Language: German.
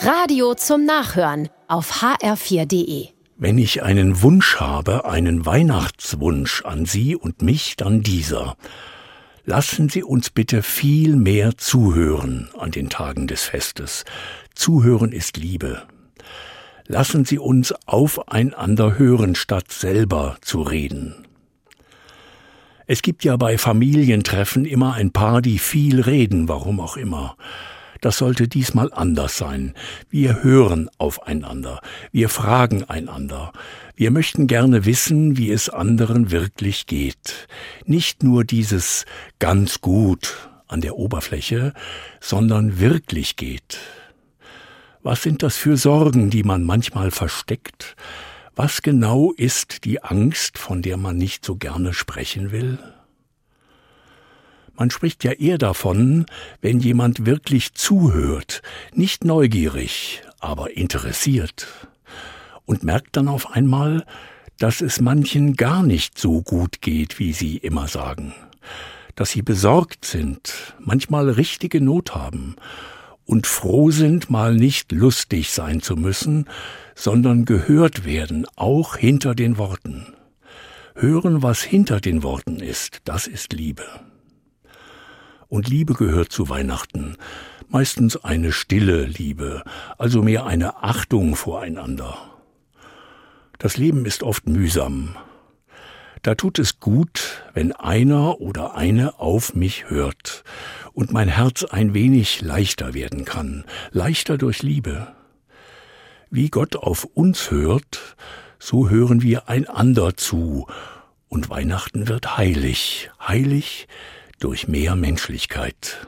Radio zum Nachhören auf hr4.de. Wenn ich einen Wunsch habe, einen Weihnachtswunsch an Sie und mich, dann dieser. Lassen Sie uns bitte viel mehr zuhören an den Tagen des Festes. Zuhören ist Liebe. Lassen Sie uns aufeinander hören, statt selber zu reden. Es gibt ja bei Familientreffen immer ein paar, die viel reden, warum auch immer. Das sollte diesmal anders sein. Wir hören aufeinander, wir fragen einander, wir möchten gerne wissen, wie es anderen wirklich geht. Nicht nur dieses ganz gut an der Oberfläche, sondern wirklich geht. Was sind das für Sorgen, die man manchmal versteckt? Was genau ist die Angst, von der man nicht so gerne sprechen will? Man spricht ja eher davon, wenn jemand wirklich zuhört, nicht neugierig, aber interessiert, und merkt dann auf einmal, dass es manchen gar nicht so gut geht, wie sie immer sagen, dass sie besorgt sind, manchmal richtige Not haben und froh sind, mal nicht lustig sein zu müssen, sondern gehört werden, auch hinter den Worten. Hören, was hinter den Worten ist, das ist Liebe. Und Liebe gehört zu Weihnachten, meistens eine stille Liebe, also mehr eine Achtung voreinander. Das Leben ist oft mühsam. Da tut es gut, wenn einer oder eine auf mich hört und mein Herz ein wenig leichter werden kann, leichter durch Liebe. Wie Gott auf uns hört, so hören wir einander zu, und Weihnachten wird heilig, heilig durch mehr Menschlichkeit.